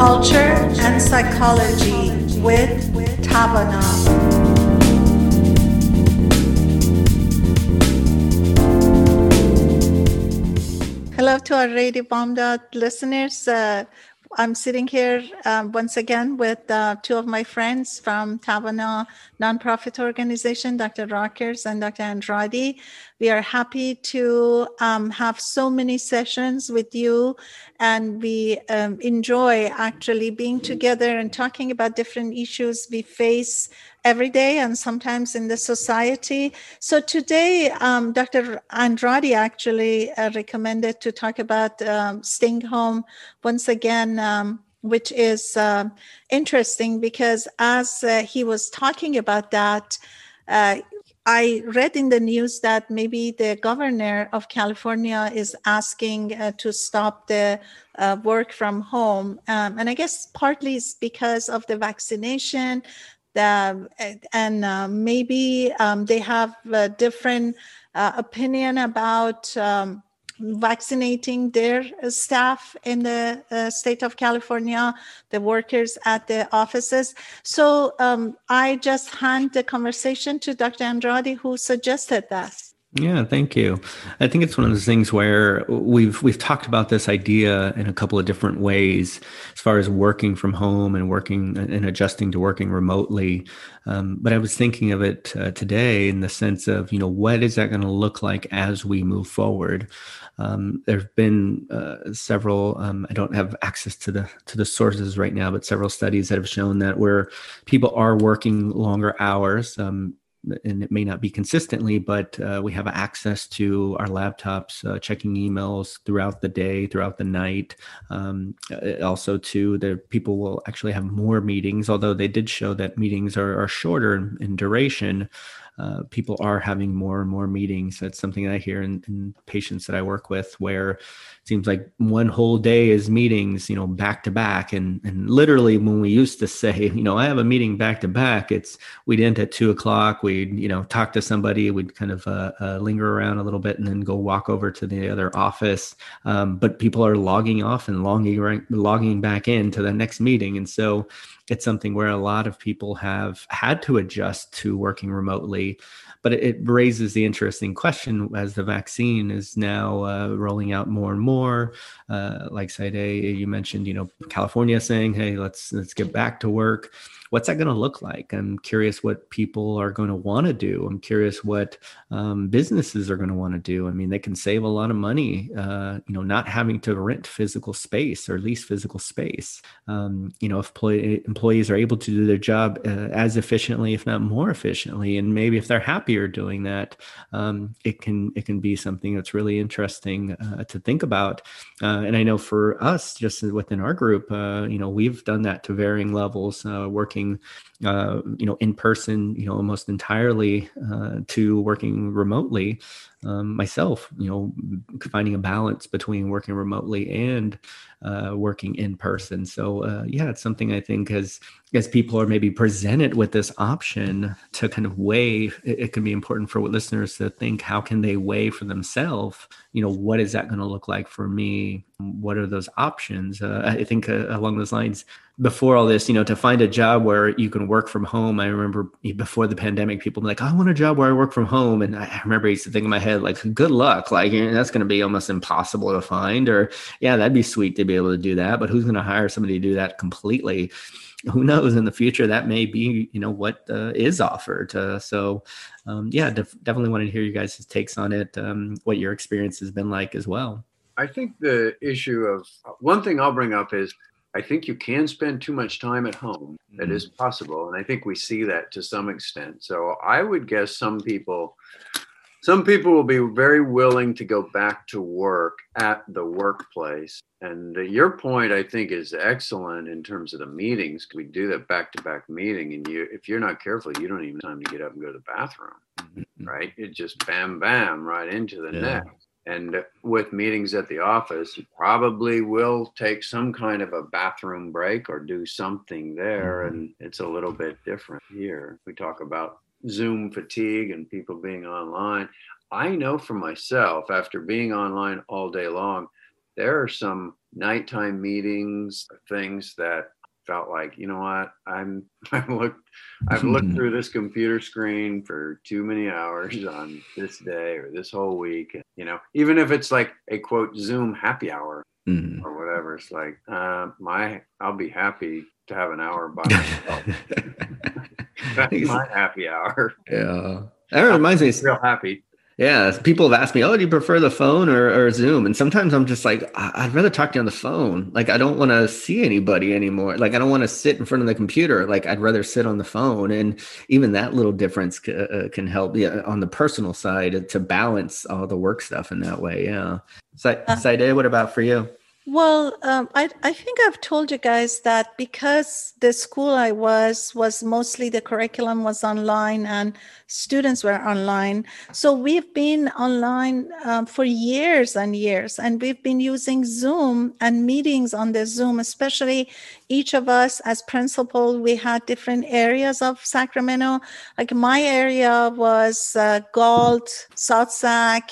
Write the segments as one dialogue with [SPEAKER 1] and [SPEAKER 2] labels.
[SPEAKER 1] Culture and Psychology with Tavana. Hello to our Radio Bamdad listeners. Uh, I'm sitting here um, once again with uh, two of my friends from Tavana nonprofit organization, Dr. Rockers and Dr. Andrade. We are happy to um, have so many sessions with you, and we um, enjoy actually being together and talking about different issues we face every day and sometimes in the society. So today, um, Dr. Andrade actually uh, recommended to talk about um, staying home once again. Um, which is uh, interesting because as uh, he was talking about that, uh, I read in the news that maybe the governor of California is asking uh, to stop the uh, work from home. Um, and I guess partly it's because of the vaccination and uh, maybe um, they have a different uh, opinion about um, vaccinating their staff in the uh, state of California, the workers at the offices. So um, I just hand the conversation to Dr. Andrade, who suggested that.
[SPEAKER 2] Yeah, thank you. I think it's one of those things where we've we've talked about this idea in a couple of different ways, as far as working from home and working and adjusting to working remotely. Um, but I was thinking of it uh, today in the sense of you know what is that going to look like as we move forward. Um, there have been uh, several. Um, I don't have access to the to the sources right now, but several studies that have shown that where people are working longer hours, um, and it may not be consistently, but uh, we have access to our laptops, uh, checking emails throughout the day, throughout the night. Um, uh, also, too, the people will actually have more meetings, although they did show that meetings are, are shorter in, in duration. Uh, people are having more and more meetings. That's something that I hear in, in, patients that I work with, where seems like one whole day is meetings, you know, back to back. And and literally, when we used to say, you know, I have a meeting back to back, it's we'd end at two o'clock. We'd you know talk to somebody, we'd kind of uh, uh, linger around a little bit, and then go walk over to the other office. Um, but people are logging off and logging logging back in to the next meeting, and so it's something where a lot of people have had to adjust to working remotely but it, raises the interesting question as the vaccine is now uh, rolling out more and more uh, like Saide, you mentioned you know california saying hey let's let's get back to work what's that going to look like? I'm curious what people are going to want to do. I'm curious what um, businesses are going to want to do. I mean, they can save a lot of money, uh, you know, not having to rent physical space or lease physical space. Um, you know, if employee, employees are able to do their job uh, as efficiently, if not more efficiently, and maybe if they're happier doing that, um, it can it can be something that's really interesting uh, to think about. Uh, and I know for us, just within our group, uh, you know, we've done that to varying levels, uh, working working uh, you know in person you know almost entirely uh, to working remotely um, myself you know finding a balance between working remotely and uh, working in person. So uh, yeah it's something i think as as people are maybe presented with this option to kind of weigh it, it can be important for listeners to think how can they weigh for themselves you know what is that going to look like for me? What are those options? Uh, i think uh, along those lines before all this you know to find a job where you can work from home i remember before the pandemic people like i want a job where i work from home. And i remember used to think in my head like good luck like that's going to be almost impossible to find or yeah that'd be sweet to be able to do that but who's going to hire somebody to do that completely? Who knows in the future that may be you know what uh, is offered uh, so um, yeah def- definitely want to hear you guys' takes on it um, what your experience has been like as well.
[SPEAKER 3] I think the issue of one thing i'll bring up is i think you can spend too much time at home That mm-hmm. is possible and i think we see that to some extent so i would guess some people some people will be very willing to go back to work at the workplace. And your point, I think, is excellent in terms of the meetings. We do that back to back meeting, and you, if you're not careful, you don't even have time to get up and go to the bathroom, mm-hmm. right? It just bam, bam, right into the yeah. next. And with meetings at the office, you probably will take some kind of a bathroom break or do something there. Mm-hmm. And it's a little bit different here. We talk about Zoom fatigue and people being online. I know for myself, after being online all day long, there are some nighttime meetings, things that felt like, you know what, I'm I've looked I've looked through this computer screen for too many hours on this day or this whole week. And, you know, even if it's like a quote Zoom happy hour mm. or whatever, it's like uh, my I'll be happy to have an hour by myself. That's my happy hour.
[SPEAKER 2] Yeah. That reminds me.
[SPEAKER 3] Real happy.
[SPEAKER 2] Yeah, people have asked me, "Oh, do you prefer the phone or, or Zoom?" And sometimes I'm just like, "I'd rather talk to you on the phone. Like, I don't want to see anybody anymore. Like, I don't want to sit in front of the computer. Like, I'd rather sit on the phone." And even that little difference c- uh, can help yeah, on the personal side to balance all the work stuff in that way. Yeah. Sa- uh, Saide, what about for you?
[SPEAKER 1] Well, um, I, I think I've told you guys that because the school I was was mostly the curriculum was online and students were online. So we've been online um, for years and years, and we've been using Zoom and meetings on the Zoom, especially each of us as principal, we had different areas of Sacramento. Like my area was uh, Galt, South Sac,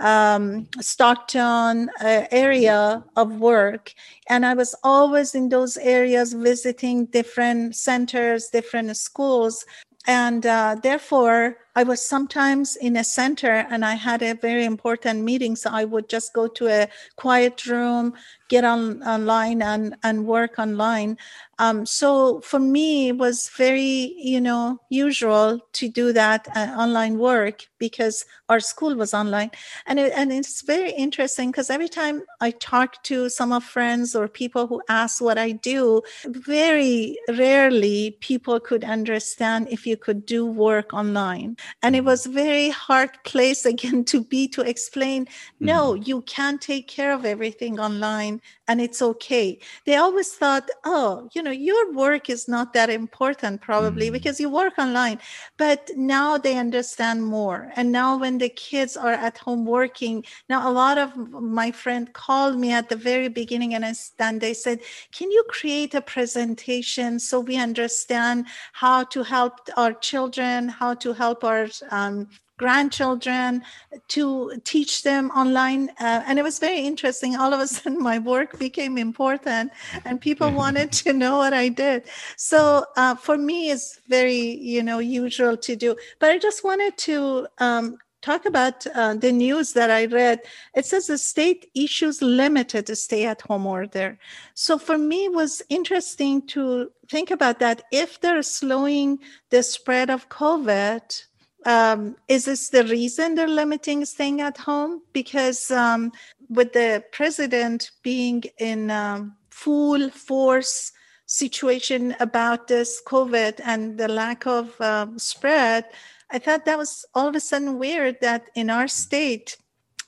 [SPEAKER 1] um, Stockton uh, area of work. And I was always in those areas visiting different centers, different schools. And uh, therefore, I was sometimes in a center and I had a very important meeting. So I would just go to a quiet room, get on online and, and work online. Um, so for me, it was very, you know, usual to do that uh, online work because our school was online. And, it, and it's very interesting because every time I talk to some of friends or people who ask what I do, very rarely people could understand if you could do work online. And it was very hard place again to be to explain, no, mm-hmm. you can't take care of everything online and it's okay. They always thought, oh, you know, your work is not that important probably mm. because you work online. But now they understand more. And now when the kids are at home working, now a lot of my friend called me at the very beginning and, and they said, can you create a presentation so we understand how to help our children, how to help our um, grandchildren to teach them online uh, and it was very interesting all of a sudden my work became important and people wanted to know what i did so uh, for me it's very you know usual to do but i just wanted to um, talk about uh, the news that I read. It says the state issues limited stay-at-home order. So for me, it was interesting to think about that. If they're slowing the spread of COVID, um, is this the reason they're limiting staying at home? Because um, with the president being in um, full force situation about this COVID and the lack of um, spread, I thought that was all of a sudden weird that in our state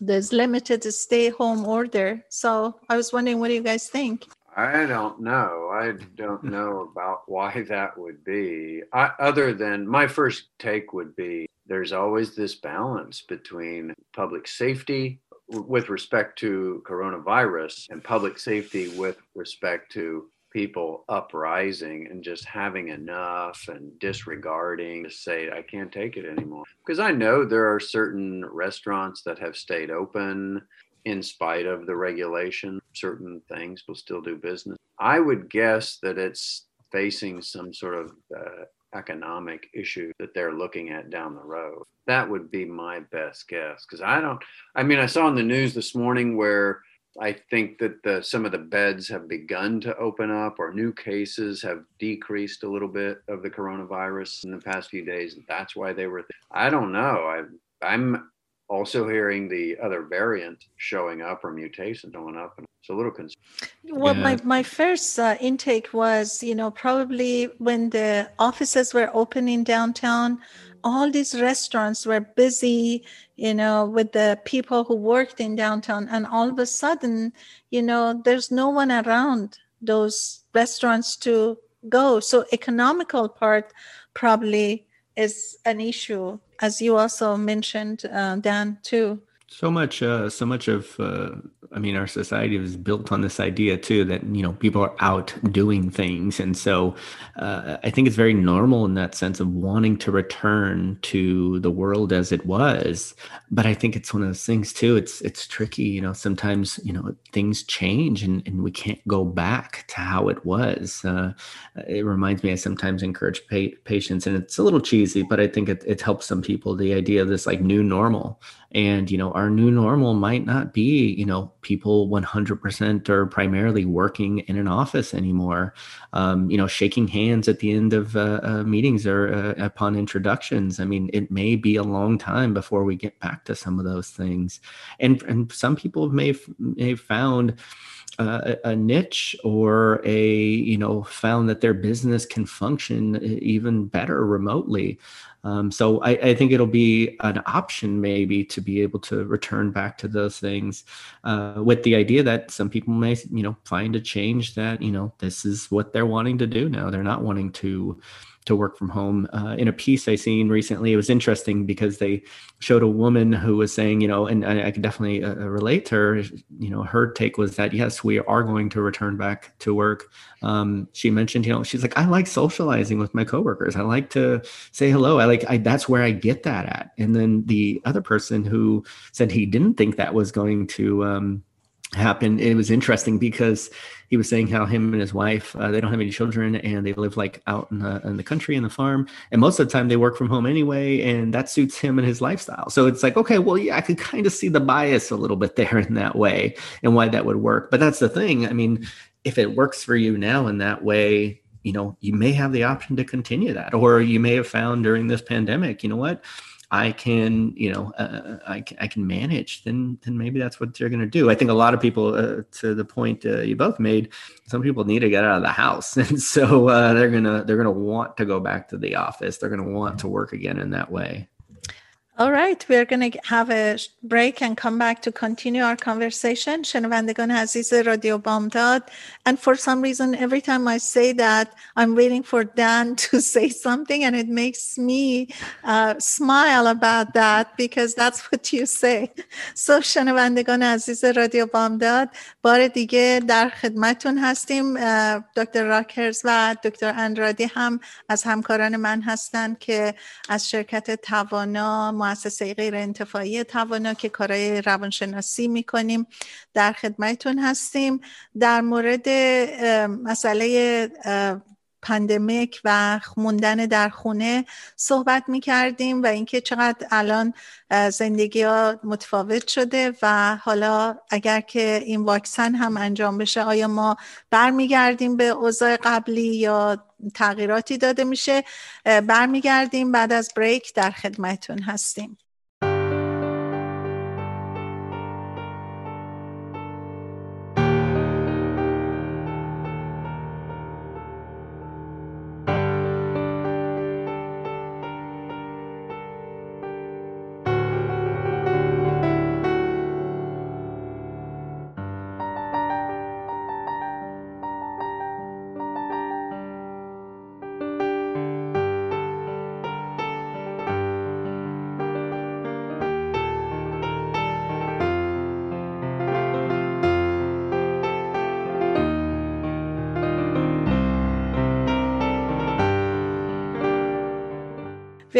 [SPEAKER 1] there's limited stay home order. So I was wondering, what do you guys think?
[SPEAKER 3] I don't know. I don't know about why that would be. I, other than my first take would be there's always this balance between public safety with respect to coronavirus and public safety with respect to people uprising and just having enough and disregarding to say i can't take it anymore because i know there are certain restaurants that have stayed open in spite of the regulation, certain things will still do business. I would guess that it's facing some sort of uh, economic issue that they're looking at down the road. That would be my best guess because I don't. I mean, I saw in the news this morning where I think that the, some of the beds have begun to open up, or new cases have decreased a little bit of the coronavirus in the past few days. That's why they were. I don't know. I, I'm also hearing the other variant showing up or mutation going up and it's a little concerned.
[SPEAKER 1] Well yeah. my, my first uh, intake was you know probably when the offices were open in downtown all these restaurants were busy you know with the people who worked in downtown and all of a sudden you know there's no one around those restaurants to go. So economical part probably is an issue as you also mentioned, uh, Dan, too.
[SPEAKER 2] so much uh, so much of uh, i mean our society is built on this idea too that you know people are out doing things. And so uh, i think it's very normal in that sense of wanting to return to the world as it was. But i think it's one of those things too it's it's tricky you know sometimes you know things change and, and we can't go back to how it was. Uh, it reminds me i sometimes encourage pa- patients and it's a little cheesy but i think it, it helps some people the idea of this like new normal and you know our new normal might not be you know people 100% or primarily working in an office anymore. Um, you know shaking hands at the end of uh, uh, meetings or uh, upon introductions. I mean it may be a long time before we get back to some of those things. And and some people may may have found uh, a niche or a you know found that their business can function even better remotely um, so I, I, think it'll be an option maybe to be able to return back to those things uh, with the idea that some people may, you know, find a change that, you know, this is what they're wanting to do now. They're not wanting to to work from home. Uh, in a piece I seen recently, it was interesting because they showed a woman who was saying, you know, and I, can definitely uh, relate to her. You know, her take was that yes, we are going to return back to work. Um, she mentioned, you know, she's like, I like socializing with my coworkers. I like to say hello. I like I, that's where I get that at. And then the other person who said he didn't think that was going to um, happen. It was interesting because he was saying how him and his wife uh, they don't have any children and they live like out in the, in the country in the farm. And most of the time they work from home anyway and that suits him and his lifestyle. So it's like okay well yeah i could kind of see the bias a little bit there in that way and why that would work. But that's the thing. I mean if it works for you now in that way you know you may have the option to continue that or you may have found during this pandemic you know what I can, you know, uh, I, I can manage, then then maybe that's what they're going to do. I think a lot of people, uh, to the point uh, you both made, some people need to get out of the house, and so uh, they're gonna they're gonna want to go back to the office. They're gonna want to work again in that way.
[SPEAKER 1] All right, we're going to have a break and come back to continue our conversation. شنوندگان عزیز رادیو بامداد. And for some reason, every time I say that, I'm waiting for Dan to say something and it makes me uh, smile about that because that's what you say. So شنوندگان عزیز رادیو بامداد بار دیگه در خدمتون هستیم. دکتر راکرز و دکتر اندرادی هم از همکاران من هستند که از شرکت توانا مؤسسه غیر انتفاعی توانا که کارهای روانشناسی می‌کنیم در خدمتتون هستیم. در مورد مسئله پندمیک و موندن در خونه صحبت می کردیم و اینکه چقدر الان زندگی ها متفاوت شده و حالا اگر که این واکسن هم انجام بشه آیا ما برمیگردیم به اوضاع قبلی یا تغییراتی داده میشه؟ برمیگردیم بعد از بریک در خدمتون هستیم.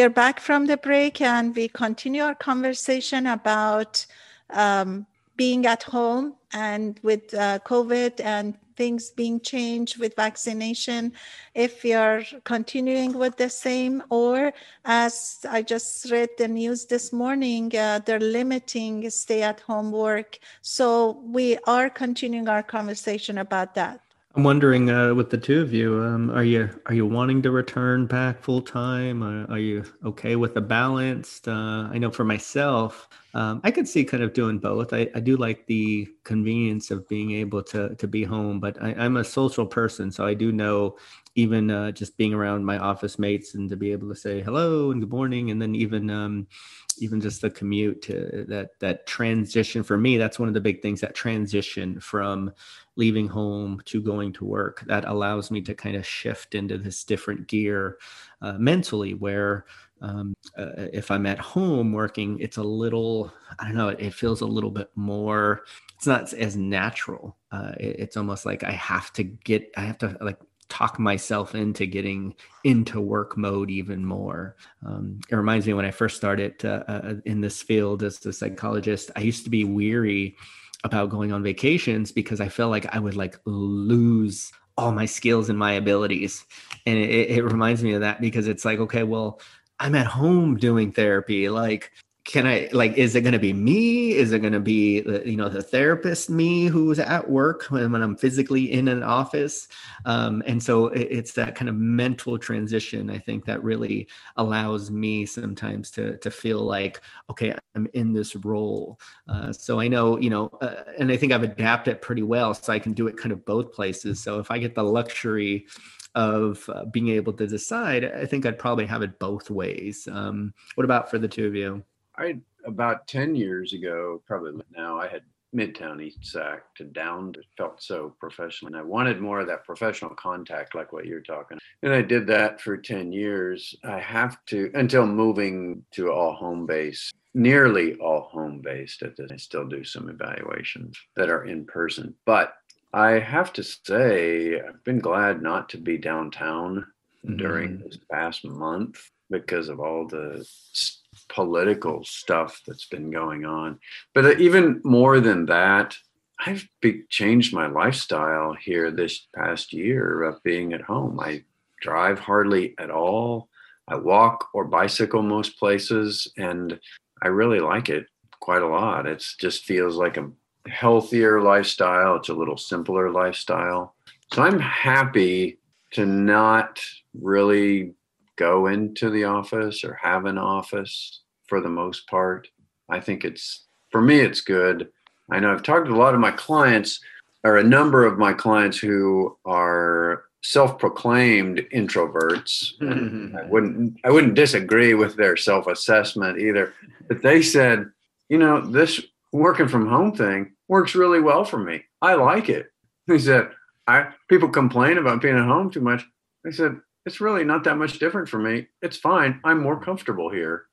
[SPEAKER 1] We're back from the break and we continue our conversation about um, being at home and with uh, COVID and things being changed with vaccination, if we are continuing with the same, or as I just read the news this morning, uh, they're limiting stay at home work. So we are continuing our conversation about that.
[SPEAKER 2] I'm wondering, uh, with the two of you, um, are you are you wanting to return back full time? Are, are, you okay with the balance? Uh, I know for myself, um, I could see kind of doing both. I, I do like the convenience of being able to to be home, but I, am a social person, so I do know even uh, just being around my office mates and to be able to say hello and good morning, and then even um, even just the commute to that that transition for me that's one of the big things that transition from leaving home to going to work that allows me to kind of shift into this different gear uh, mentally where Um, uh, if I'm at home working, it's a little, I don't know, it, it feels a little bit more, it's not as natural. Uh, it, it's almost like I have to get, I have to like talk myself into getting into work mode even more. Um, it reminds me when I first started uh, uh, in this field as a psychologist, I used to be weary about going on vacations because I felt like I would like lose all my skills and my abilities. And it, it reminds me of that because it's like, okay, well, I'm at home doing therapy. Like, can I like is it going to be me? Is it going to be you know the therapist me who's at work when, when I'm physically in an office? Um, and so it, it's that kind of mental transition I think that really allows me sometimes to to feel like okay I'm in this role. Uh, so I know you know uh, and I think I've adapted pretty well so I can do it kind of both places. So if I get the luxury of uh, being able to decide I think I'd probably have it both ways. Um, what about for the two of you
[SPEAKER 3] I about 10 years ago, probably now, I had Midtown East Sac to down. It felt so professional. And I wanted more of that professional contact, like what you're talking. And I did that for 10 years. I have to, until moving to all home base, nearly all home based at this. I still do some evaluations that are in person. But I have to say, I've been glad not to be downtown mm-hmm. during this past month because of all the political stuff that's been going on. But uh, even more than that, I've be- changed my lifestyle here this past year of being at home. I drive hardly at all. I walk or bicycle most places, and I really like it quite a lot. It just feels like a healthier lifestyle. It's a little simpler lifestyle. So I'm happy to not really go into the office or have an office for the most part. I think it's, for me, it's good. I know I've talked to a lot of my clients, or a number of my clients who are self-proclaimed introverts. Mm-hmm. I wouldn't, I wouldn't disagree with their self-assessment either, but they said, you know, this working from home thing works really well for me. I like it. He said, I people complain about being at home too much. I said, it's really not that much different for me. It's fine. I'm more comfortable here.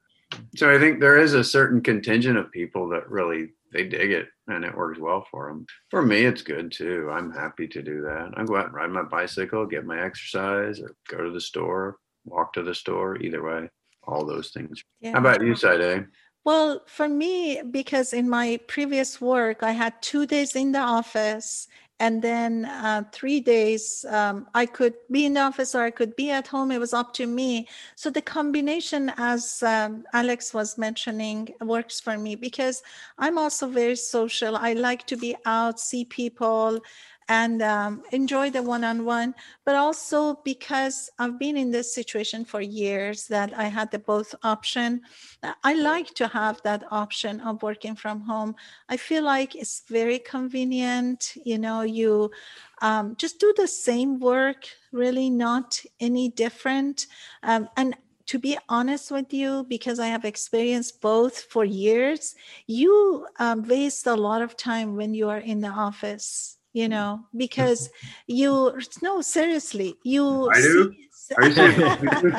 [SPEAKER 3] So I think there is a certain contingent of people that really they dig it and it works well for them. For me, it's good too. I'm happy to do that. I go out and ride my bicycle, get my exercise, or go to the store, walk to the store. Either way, all those things. Yeah. How about you, Saide?
[SPEAKER 1] Well, for me, because in my previous work, I had two days in the office and then uh, three days um, i could be in the office or i could be at home. It was up to me. So the combination as um, alex was mentioning works for me because i'm also very social. I like to be out see people and um, enjoy the one-on-one but also because i've been in this situation for years that i had the both option. I like to have that option of working from home. I feel like it's very convenient you know you um, just do the same work really not any different. Um, and to be honest with you, because I have experienced both for years, you um, waste a lot of time when you are in the office you mm-hmm. know because you no seriously you
[SPEAKER 3] i do? are you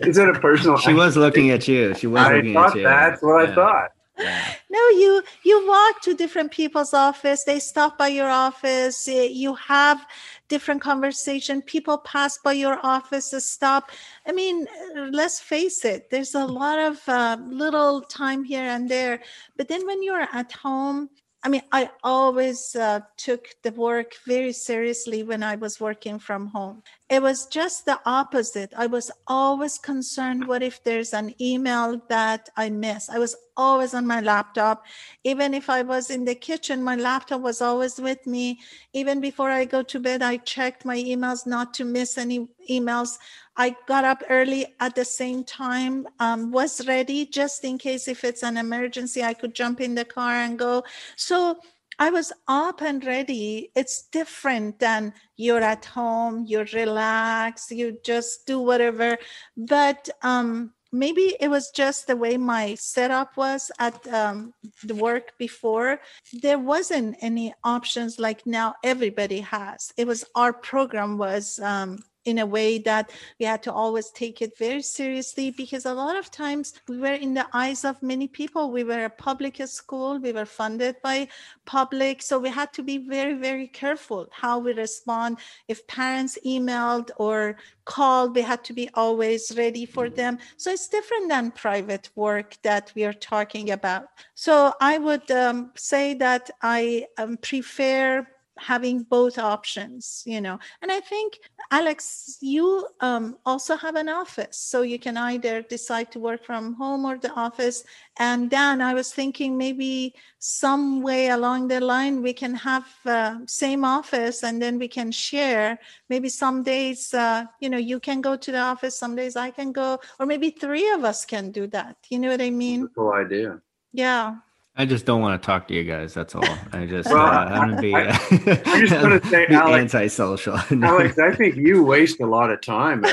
[SPEAKER 3] is it a personal
[SPEAKER 2] she was looking at you. She was I looking
[SPEAKER 3] at
[SPEAKER 2] you.
[SPEAKER 3] that's what yeah. i thought.
[SPEAKER 1] Yeah. no you you walk to different people's office. They stop by your office. Eh, you have different conversation. People pass by your office to stop. I mean let's face it there's a lot of uh, little time here and there. But then when you're at home I mean, I always uh, took the work very seriously when I was working from home. It was just the opposite. I was always concerned what if there's an email that I miss? I was always on my laptop. Even if I was in the kitchen, my laptop was always with me. Even before I go to bed, I checked my emails not to miss any emails. I got up early at the same time, um, was ready just in case if it's an emergency, I could jump in the car and go. So I was up and ready. It's different than you're at home, you're relaxed, you just do whatever. But um, maybe it was just the way my setup was at um, the work before. There wasn't any options like now everybody has. It was our program was um, in a way that we had to always take it very seriously because a lot of times we were in the eyes of many people. We were a public school, we were funded by public. So we had to be very, very careful how we respond. If parents emailed or called, we had to be always ready for them. So it's different than private work that we are talking about. So I would um, say that I um, prefer having both options you know? And i think alex you um, also have an office so you can either decide to work from home or the office. And dan i was thinking maybe some way along the line we can have uh, same office and then we can share. Maybe some days uh, you know you can go to the office some days i can go or maybe three of us can do that. You know what i mean?
[SPEAKER 3] Cool idea.
[SPEAKER 1] Yeah
[SPEAKER 2] I just don't want to talk to you guys. That's all. I just well, uh, I'm gonna be.
[SPEAKER 3] I, I just want to say, Alex,
[SPEAKER 2] antisocial.
[SPEAKER 3] Alex, I think you waste a lot of time.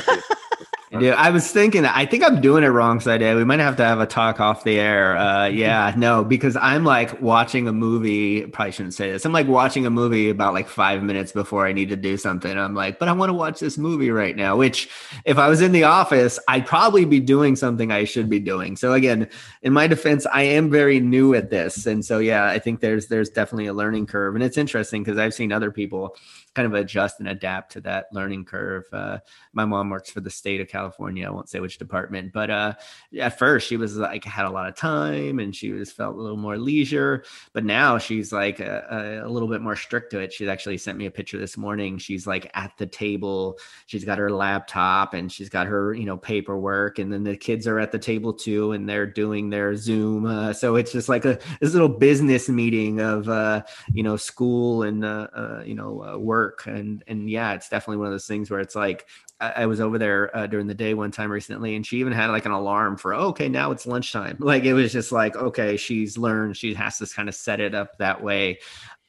[SPEAKER 2] Yeah, I was thinking. I think I'm doing it wrong, Saideh. We might have to have a talk off the air. Uh, yeah, no, because I'm like watching a movie. Probably shouldn't say this. I'm like watching a movie about like five minutes before I need to do something. I'm like, but I want to watch this movie right now. Which, if I was in the office, I'd probably be doing something I should be doing. So again, in my defense, I am very new at this, and so yeah, I think there's there's definitely a learning curve, and it's interesting because I've seen other people kind of adjust and adapt to that learning curve. Uh, my mom works for the state of California. I won't say which department, but uh, at first she was like had a lot of time and she was felt a little more leisure. But now she's like a, a, little bit more strict to it. She's actually sent me a picture this morning. She's like at the table. She's got her laptop and she's got her you know paperwork, and then the kids are at the table too, and they're doing their Zoom. Uh, so it's just like a this little business meeting of uh, you know school and uh, uh, you know work work and and yeah it's definitely one of those things where it's like i, I was over there uh, during the day one time recently and she even had like an alarm for oh, okay now it's lunchtime. Like it was just like okay she's learned she has to kind of set it up that way.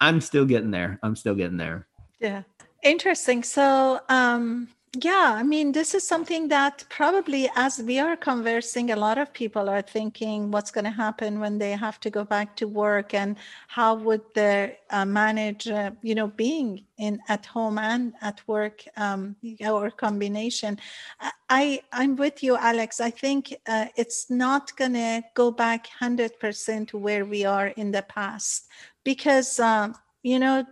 [SPEAKER 2] I'm still getting there i'm still getting there.
[SPEAKER 1] Yeah. Interesting. So um yeah, I mean, this is something that probably as we are conversing, a lot of people are thinking what's going to happen when they have to go back to work and how would they uh, manage, uh, you know, being in at home and at work um, or combination. I, I'm with you, Alex. I think uh, it's not going to go back 100% to where we are in the past because, um, you know,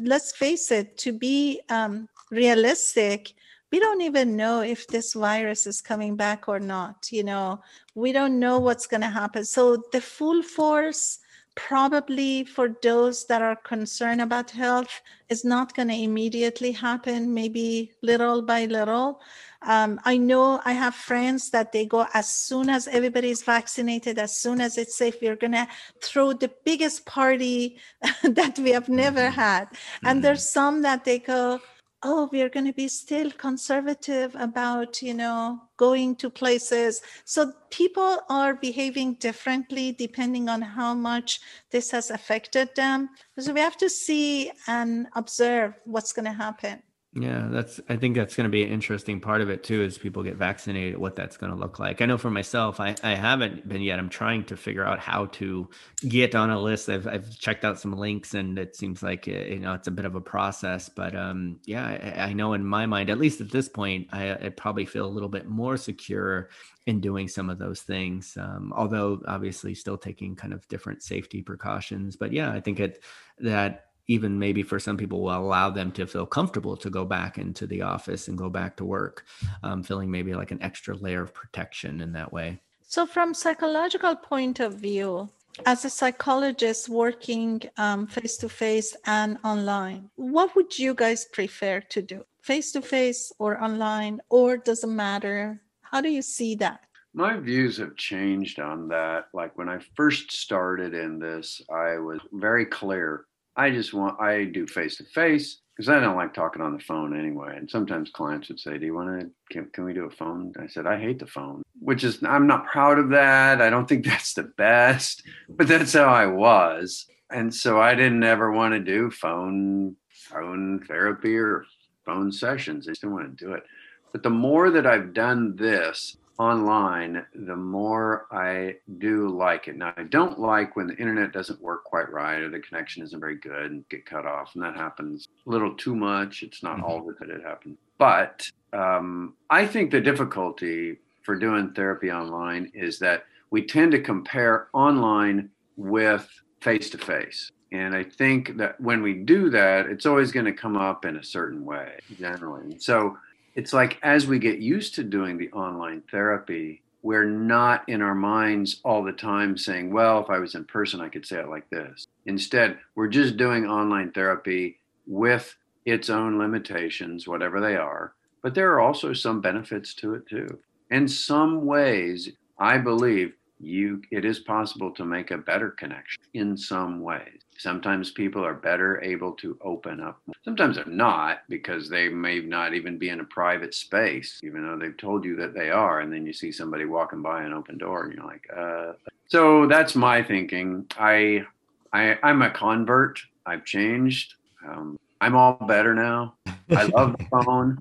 [SPEAKER 1] let's face it, to be um, realistic, we don't even know if this virus is coming back or not you know we don't know what's going to happen so the full force probably for those that are concerned about health is not going to immediately happen maybe little by little um, i know i have friends that they go as soon as everybody is vaccinated as soon as it's safe we're going to throw the biggest party that we have never mm-hmm. had and mm-hmm. there's some that they go oh we're going to be still conservative about you know going to places. So people are behaving differently depending on how much this has affected them. So we have to see and observe what's going to happen
[SPEAKER 2] yeah, that's I think that's going to be an interesting part of it too as people get vaccinated what that's going to look like. I know for myself I I haven't been yet. I'm trying to figure out how to get on a list. I've I've checked out some links and it seems like uh, you know it's a bit of a process, but um yeah, I, I know in my mind at least at this point I, I probably feel a little bit more secure in doing some of those things. Um, although obviously still taking kind of different safety precautions, but yeah, I think it that even maybe for some people will allow them to feel comfortable to go back into the office and go back to work um, feeling maybe like an extra layer of protection in that way.
[SPEAKER 1] So from psychological point of view as a psychologist working face to face and online what would you guys prefer to do? Face to face or online or doesn't matter? How do you see that?
[SPEAKER 3] My views have changed on that. Like when i first started in this i was very clear I just want I do face to face because I don't like talking on the phone anyway. And sometimes clients would say, "Do you want to? Can, can we do a phone?" I said, "I hate the phone," which is I'm not proud of that. I don't think that's the best, but that's how I was, and so I didn't ever want to do phone phone therapy or phone sessions. I just didn't want to do it. But the more that I've done this, online, the more I do like it. Now, I don't like when the internet doesn't work quite right or the connection isn't very good and get cut off. And that happens a little too much. It's not mm-hmm. all that it happens. But um, I think the difficulty for doing therapy online is that we tend to compare online with face to face. And I think that when we do that, it's always going to come up in a certain way, generally. So it's like as we get used to doing the online therapy, we're not in our minds all the time saying, well, if I was in person, I could say it like this. Instead, we're just doing online therapy with its own limitations, whatever they are. But there are also some benefits to it too. In some ways, I believe you it is possible to make a better connection in some ways. Sometimes people are better able to open up. Sometimes they're not because they may not even be in a private space, even though they've told you that they are. And then you see somebody walking by an open door and you're like, uh. So that's my thinking. I, I, I'm a convert. I've changed. Um, I'm all better now. I love the phone.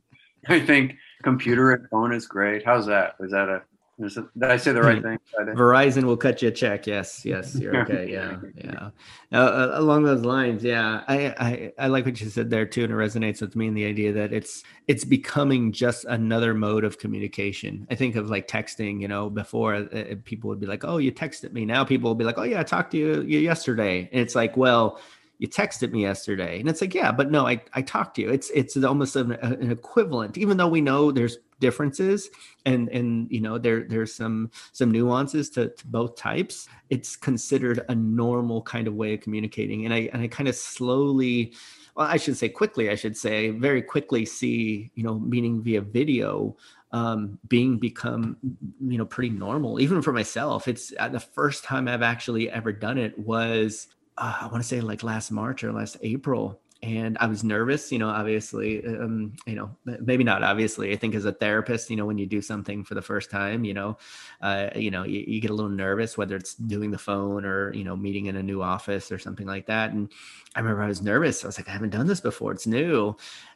[SPEAKER 3] I think computer and phone is great. How's that? Is that a did I say the right thing?
[SPEAKER 2] Verizon will cut you a check. Yes, yes, you're okay. Yeah, yeah. Uh, uh, along those lines, yeah, I, I I like what you said there too, and it resonates with me in the idea that it's it's becoming just another mode of communication. I think of like texting. You know, before uh, uh people would be like, "Oh, you texted me." Now people will be like, "Oh yeah, I talked to you, you yesterday." And it's like, well you texted me yesterday and it's like yeah but no i, I talked to you. It's it's almost an, an equivalent even though we know there's differences and and you know there there's some some nuances to, to both types it's considered a normal kind of way of communicating. And i and i kind of slowly well i should say quickly i should say very quickly see you know meaning via video um, being become you know pretty normal even for myself. It's uh, the first time i've actually ever done it was uh, I want to say like last March or last April. And I was nervous, you know, obviously, um, you know, maybe not obviously. I think as a therapist, you know, when you do something for the first time, you know, uh, you know, you, you, get a little nervous, whether it's doing the phone or, you know, meeting in a new office or something like that. And I remember I was nervous. I was like, I haven't done this before. It's new.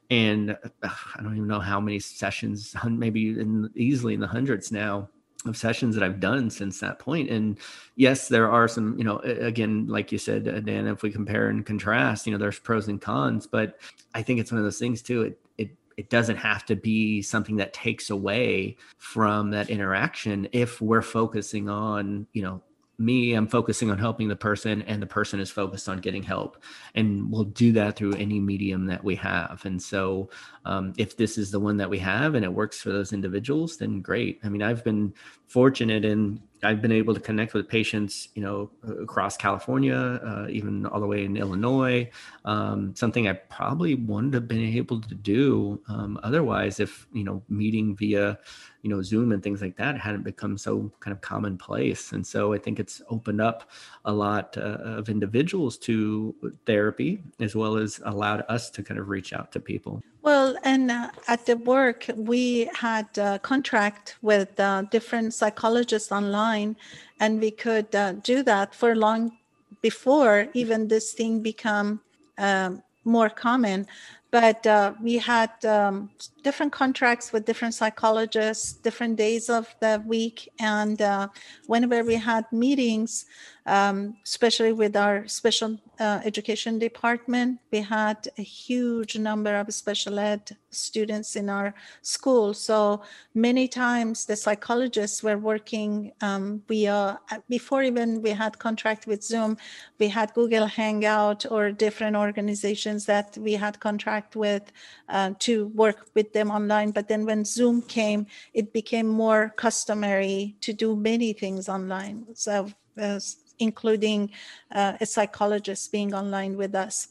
[SPEAKER 2] And uh, I don't even know how many sessions, maybe in, easily in the hundreds now of sessions that I've done since that point. And yes, there are some, you know, again, like you said, uh, Dan, if we compare and contrast, you know, there's pros and cons, but I think it's one of those things too. It, it, it doesn't have to be something that takes away from that interaction if we're focusing on, you know, me i'm focusing on helping the person and the person is focused on getting help and we'll do that through any medium that we have and so um, if this is the one that we have and it works for those individuals then great i mean i've been fortunate in I've been able to connect with patients, you know, across California, uh, even all the way in Illinois. Um, something I probably wouldn't have been able to do um, otherwise if you know meeting via, you know, Zoom and things like that hadn't become so kind of commonplace. And so I think it's opened up a lot uh, of individuals to therapy as well as allowed us to kind of reach out to people.
[SPEAKER 1] Well, and uh, at the work, we had a contract with uh, different psychologists online, and we could uh, do that for long before even this thing become um, more common. But uh, we had um, different contracts with different psychologists, different days of the week, and uh, whenever we had meetings, um, especially with our special uh, education department. We had a huge number of special ed students in our school. So many times the psychologists were working um, via, before even we had contract with Zoom, we had Google Hangout or different organizations that we had contract with uh, to work with them online. But then when Zoom came, it became more customary to do many things online. So uh, including uh, a psychologist being online with us.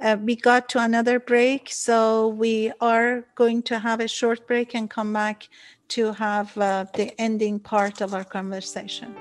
[SPEAKER 1] Uh, we got to another break, so we are going to have a short break and come back to have uh, the ending part of our conversation.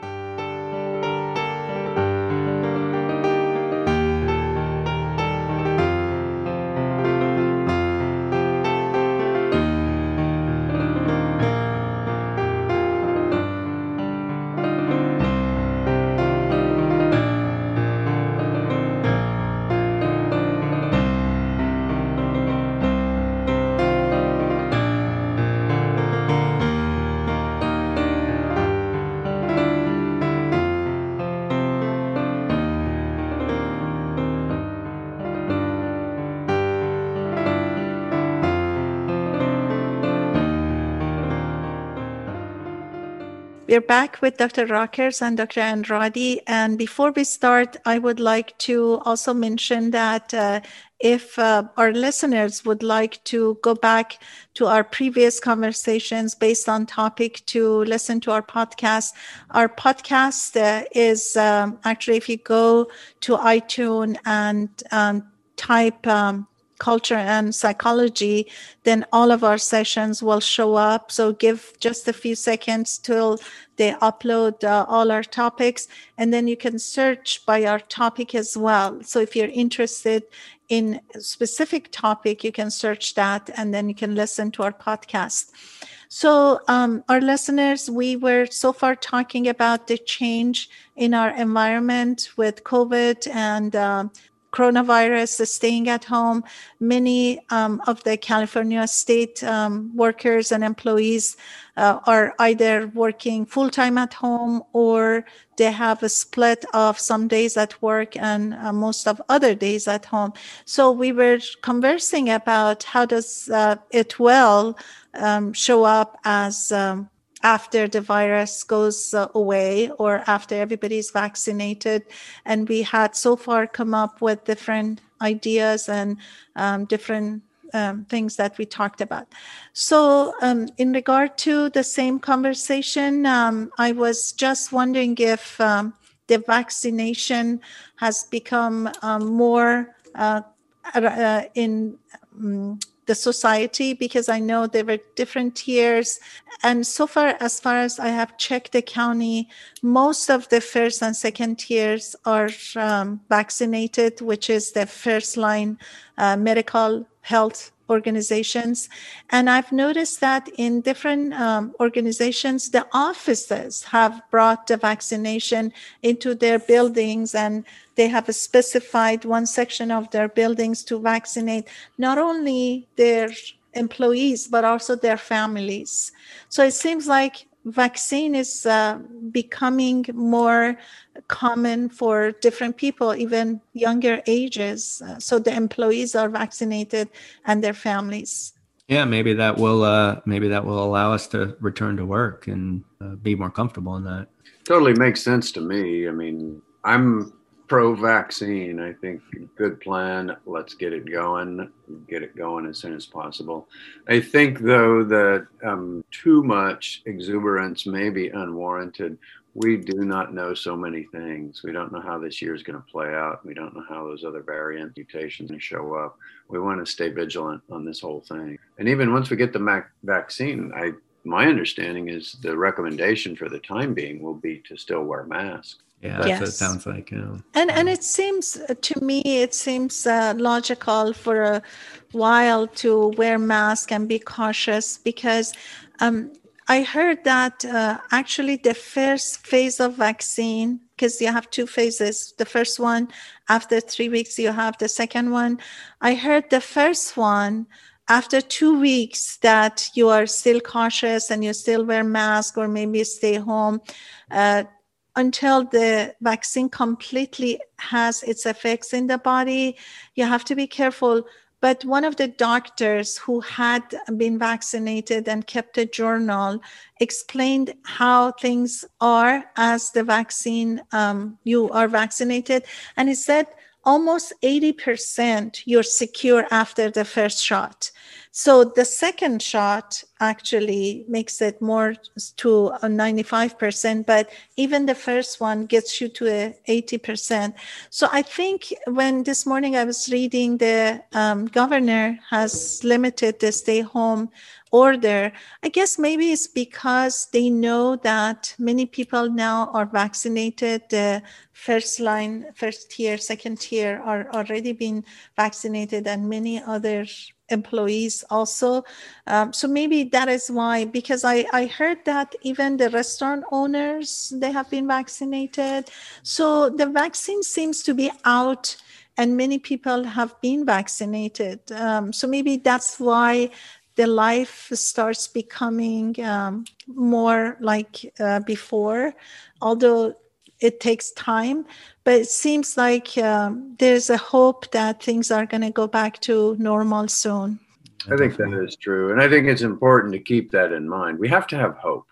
[SPEAKER 1] We're back with Dr. Rockers and Dr. Andrade. And before we start, I would like to also mention that uh, if uh, our listeners would like to go back to our previous conversations based on topic to listen to our podcast, our podcast uh, is um, actually, if you go to iTunes and um, type um, culture and psychology, then all of our sessions will show up. So give just a few seconds till they upload uh, all our topics, and then you can search by our topic as well. So if you're interested in a specific topic, you can search that, and then you can listen to our podcast. So, um, our listeners, we were so far talking about the change in our environment with COVID and uh, coronavirus, staying at home. Many um, of the California state um, workers and employees uh, are either working full time at home or they have a split of some days at work and uh, most of other days at home. So we were conversing about how does uh, it well um, show up as um, after the virus goes uh, away or after everybody's vaccinated. And we had so far come up with different ideas and um, different um, things that we talked about. So, um, in regard to the same conversation, um, I was just wondering if um, the vaccination has become um, more uh, uh, in um, the society because I know there were different tiers. And so far, as far as I have checked the county, most of the first and second tiers are um, vaccinated, which is the first line uh, medical health organizations. And I've noticed that in different um, organizations, the offices have brought the vaccination into their buildings and they have specified one section of their buildings to vaccinate not only their employees, but also their families. So it seems like vaccine is uh, becoming more common for different people, even younger ages. Uh, so the employees are vaccinated and their families.
[SPEAKER 2] Yeah, maybe that will uh, maybe that will allow us to return to work and uh, be more comfortable in that.
[SPEAKER 3] Totally makes sense to me. I mean, I'm pro vaccine. I think good plan. Let's get it going. Get it going as soon as possible. I think, though, that um, too much exuberance may be unwarranted. We do not know so many things. We don't know how this year is going to play out. We don't know how those other variant mutations show up. We want to stay vigilant on this whole thing. And even once we get the mac- vaccine, I my understanding is the recommendation for the time being will be to still wear masks.
[SPEAKER 2] Yeah, that's yes. what it sounds like. Yeah.
[SPEAKER 1] And and it seems to me it seems uh, logical for a while to wear mask and be cautious because um, I heard that uh, actually the first phase of vaccine because you have two phases. The first one after three weeks you have the second one. I heard the first one after two weeks that you are still cautious and you still wear mask or maybe stay home. Uh, until the vaccine completely has its effects in the body, you have to be careful. But one of the doctors who had been vaccinated and kept a journal explained how things are as the vaccine, um, you are vaccinated. And he said almost 80% you're secure after the first shot. So the second shot actually makes it more to a 95%, but even the first one gets you to a 80%. So I think when this morning I was reading the um, governor has limited the stay home order. I guess maybe it's because they know that many people now are vaccinated. The first line, first tier, second tier are already been vaccinated, and many other employees also. Um, so maybe that is why, because I, I heard that even the restaurant owners, they have been vaccinated. So the vaccine seems to be out and many people have been vaccinated. Um, so maybe that's why the life starts becoming um, more like uh, before, although it takes time. But it seems like um, there's a hope that things are going to go back to normal soon.
[SPEAKER 3] I think that is true. And I think it's important to keep that in mind. We have to have hope.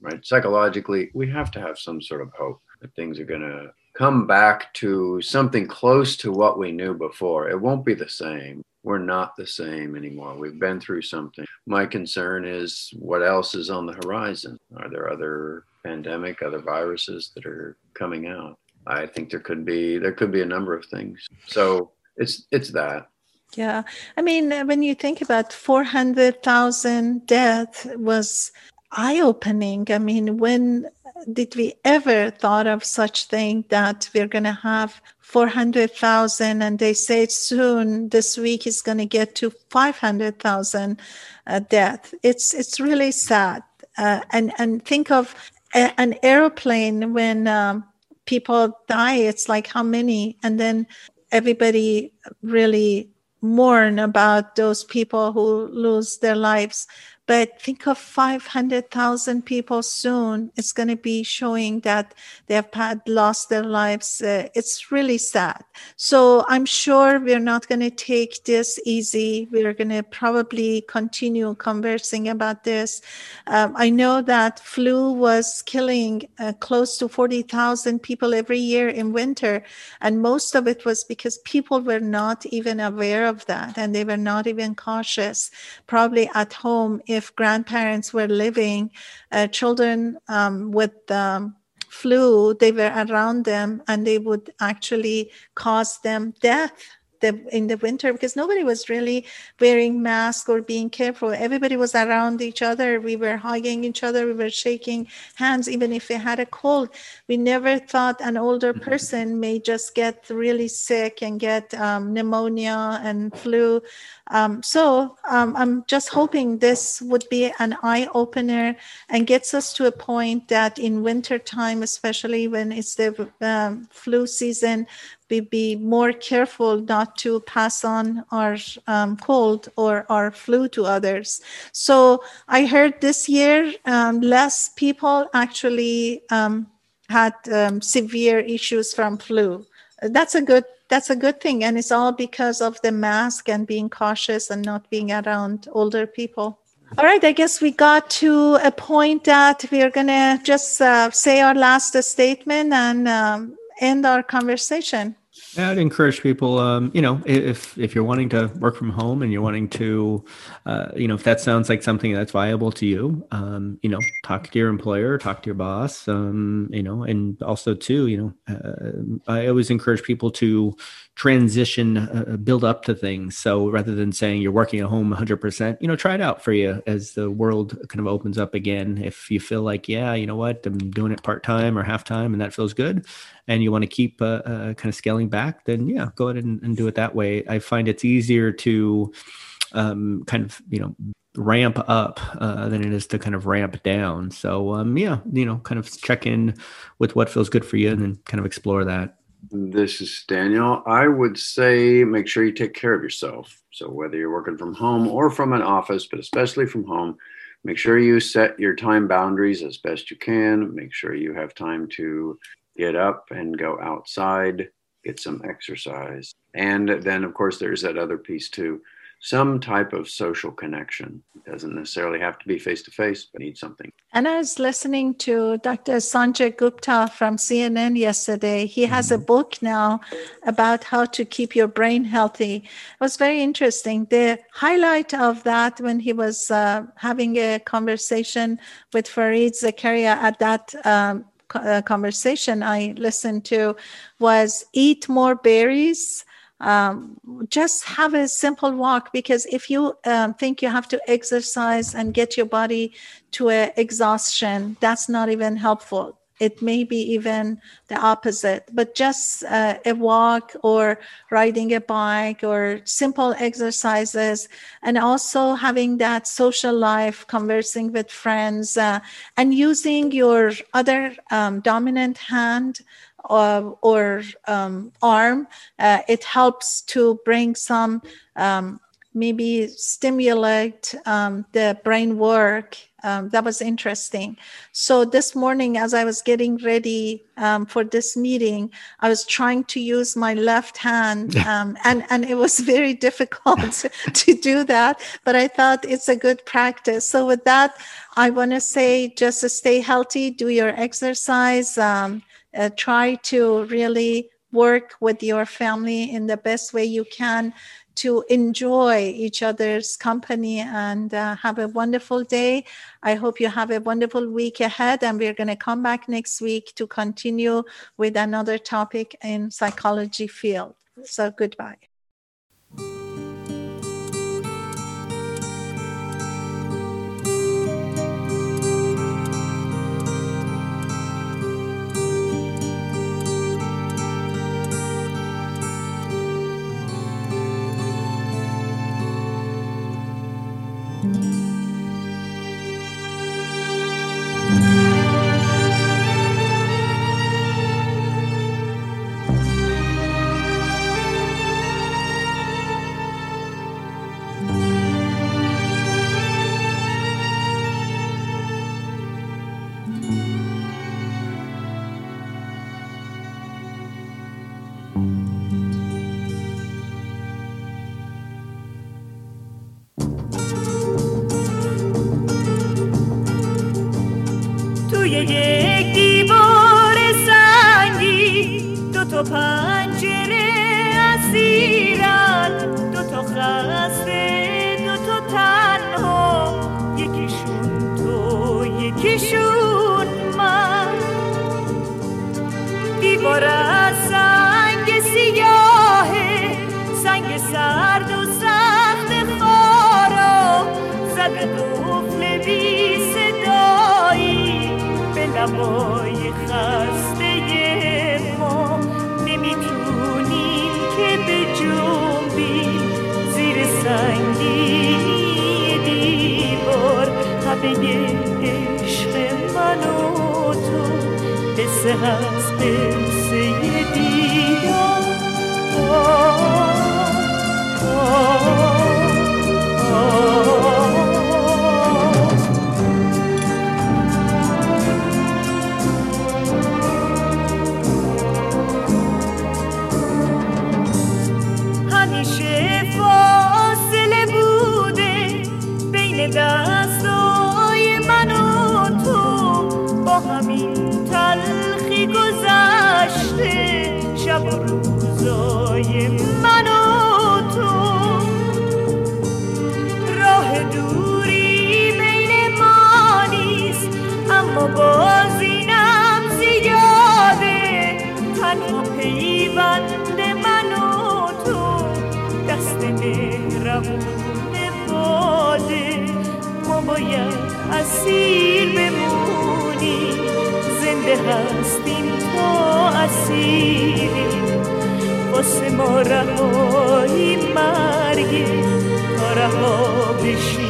[SPEAKER 3] right? Psychologically, we have to have some sort of hope that things are going to come back to something close to what we knew before. It won't be the same. We're not the same anymore. We've been through something. My concern is what else is on the horizon? Are there other pandemic, other viruses that are coming out? I think there could be there could be a number of things. So it's it's that.
[SPEAKER 1] Yeah. I mean, when you think about 400,000 death was eye opening. I mean, when did we ever thought of such thing that we're going to have 400,000 and they say soon this week is going to get to 500,000 uh, death. It's it's really sad. Uh, and and think of a, an airplane when um, people die it's like how many? And then everybody really mourn about those people who lose their lives but think of 500,000 people soon. It's going to be showing that they have had lost their lives. Uh, it's really sad. So I'm sure we're not going to take this easy. We're going to probably continue conversing about this. Um, I know that flu was killing uh, close to 40,000 people every year in winter. And most of it was because people were not even aware of that and they were not even cautious, probably at home. If if grandparents were living, uh, children um, with um, flu, they were around them and they would actually cause them death the, in the winter because nobody was really wearing masks or being careful. Everybody was around each other. We were hugging each other. We were shaking hands, even if we had a cold. We never thought an older mm-hmm. person may just get really sick and get um, pneumonia and flu. Um, so um, I'm just hoping this would be an eye opener and gets us to a point that in winter time, especially when it's the um, flu season, we be more careful not to pass on our um, cold or our flu to others. So I heard this year um, less people actually um, had um, severe issues from flu. That's a good that's a good thing, and it's all because of the mask and being cautious and not being around older people. All right, I guess we got to a point that we are going to just uh, say our last statement and um, end our conversation.
[SPEAKER 2] I'd encourage people, um, you know, if if you're wanting to work from home and you're wanting to, uh, you know, if that sounds like something that's viable to you, um, you know, talk to your employer, talk to your boss, um, you know, and also too, you know, uh, I always encourage people to transition, uh, build up to things. So rather than saying you're working at home 100%, you know, try it out for you as the world kind of opens up again. If you feel like, yeah, you know what, I'm doing it part time or half time and that feels good, and you want to keep uh, uh, kind of scaling back, then yeah, go ahead and, and, do it that way. I find it's easier to um, kind of, you know, ramp up uh, than it is to kind of ramp down. So um, yeah, you know, kind of check in with what feels good for you and then kind of explore that.
[SPEAKER 3] This is Daniel. I would say make sure you take care of yourself. So, whether you're working from home or from an office, but especially from home, make sure you set your time boundaries as best you can. Make sure you have time to get up and go outside, get some exercise. And then, of course, there's that other piece too some type of social connection. It doesn't necessarily have to be face to face, but need something.
[SPEAKER 1] And I was listening to Dr. Sanjay Gupta from CNN yesterday. He has mm-hmm. a book now about how to keep your brain healthy. It was very interesting. The highlight of that when he was uh, having a conversation with Fareed Zakaria at that um, uh, conversation I listened to was eat more berries um, just have a simple walk because if you um, think you have to exercise and get your body to a exhaustion that's not even helpful. It may be even the opposite but just uh, a walk or riding a bike or simple exercises and also having that social life conversing with friends uh, and using your other um, dominant hand uh, or um, arm, uh, it helps to bring some um,
[SPEAKER 4] maybe stimulate um, the brain work. Um, that was interesting. So this morning, as I was getting ready um, for this meeting, I was trying to use my left hand, um, and and it was very difficult to do that. But I thought it's a good practice. So with that, I want to say just stay healthy, do your exercise, um, uh, try to really work with your family in the best way you can to enjoy each other's company and uh, have a wonderful day. I hope you have a wonderful week ahead, and we're going to come back next week to continue with another topic in psychology field. So goodbye. توی یک دیوار سنگی دو تا پنجه بگه عشق من و تو قصه هست قصه دیدار. همیشه فاصله بوده بین دست شب و روزای من و تو. راه دوری بین ما نیست اما باز اینم زیاده. تنها پیوند من و تو دست مهربون باده ما باید اسیر بمونیم زنده هستیم.
[SPEAKER 5] واسه ما رهایی مرگی تا رها بشی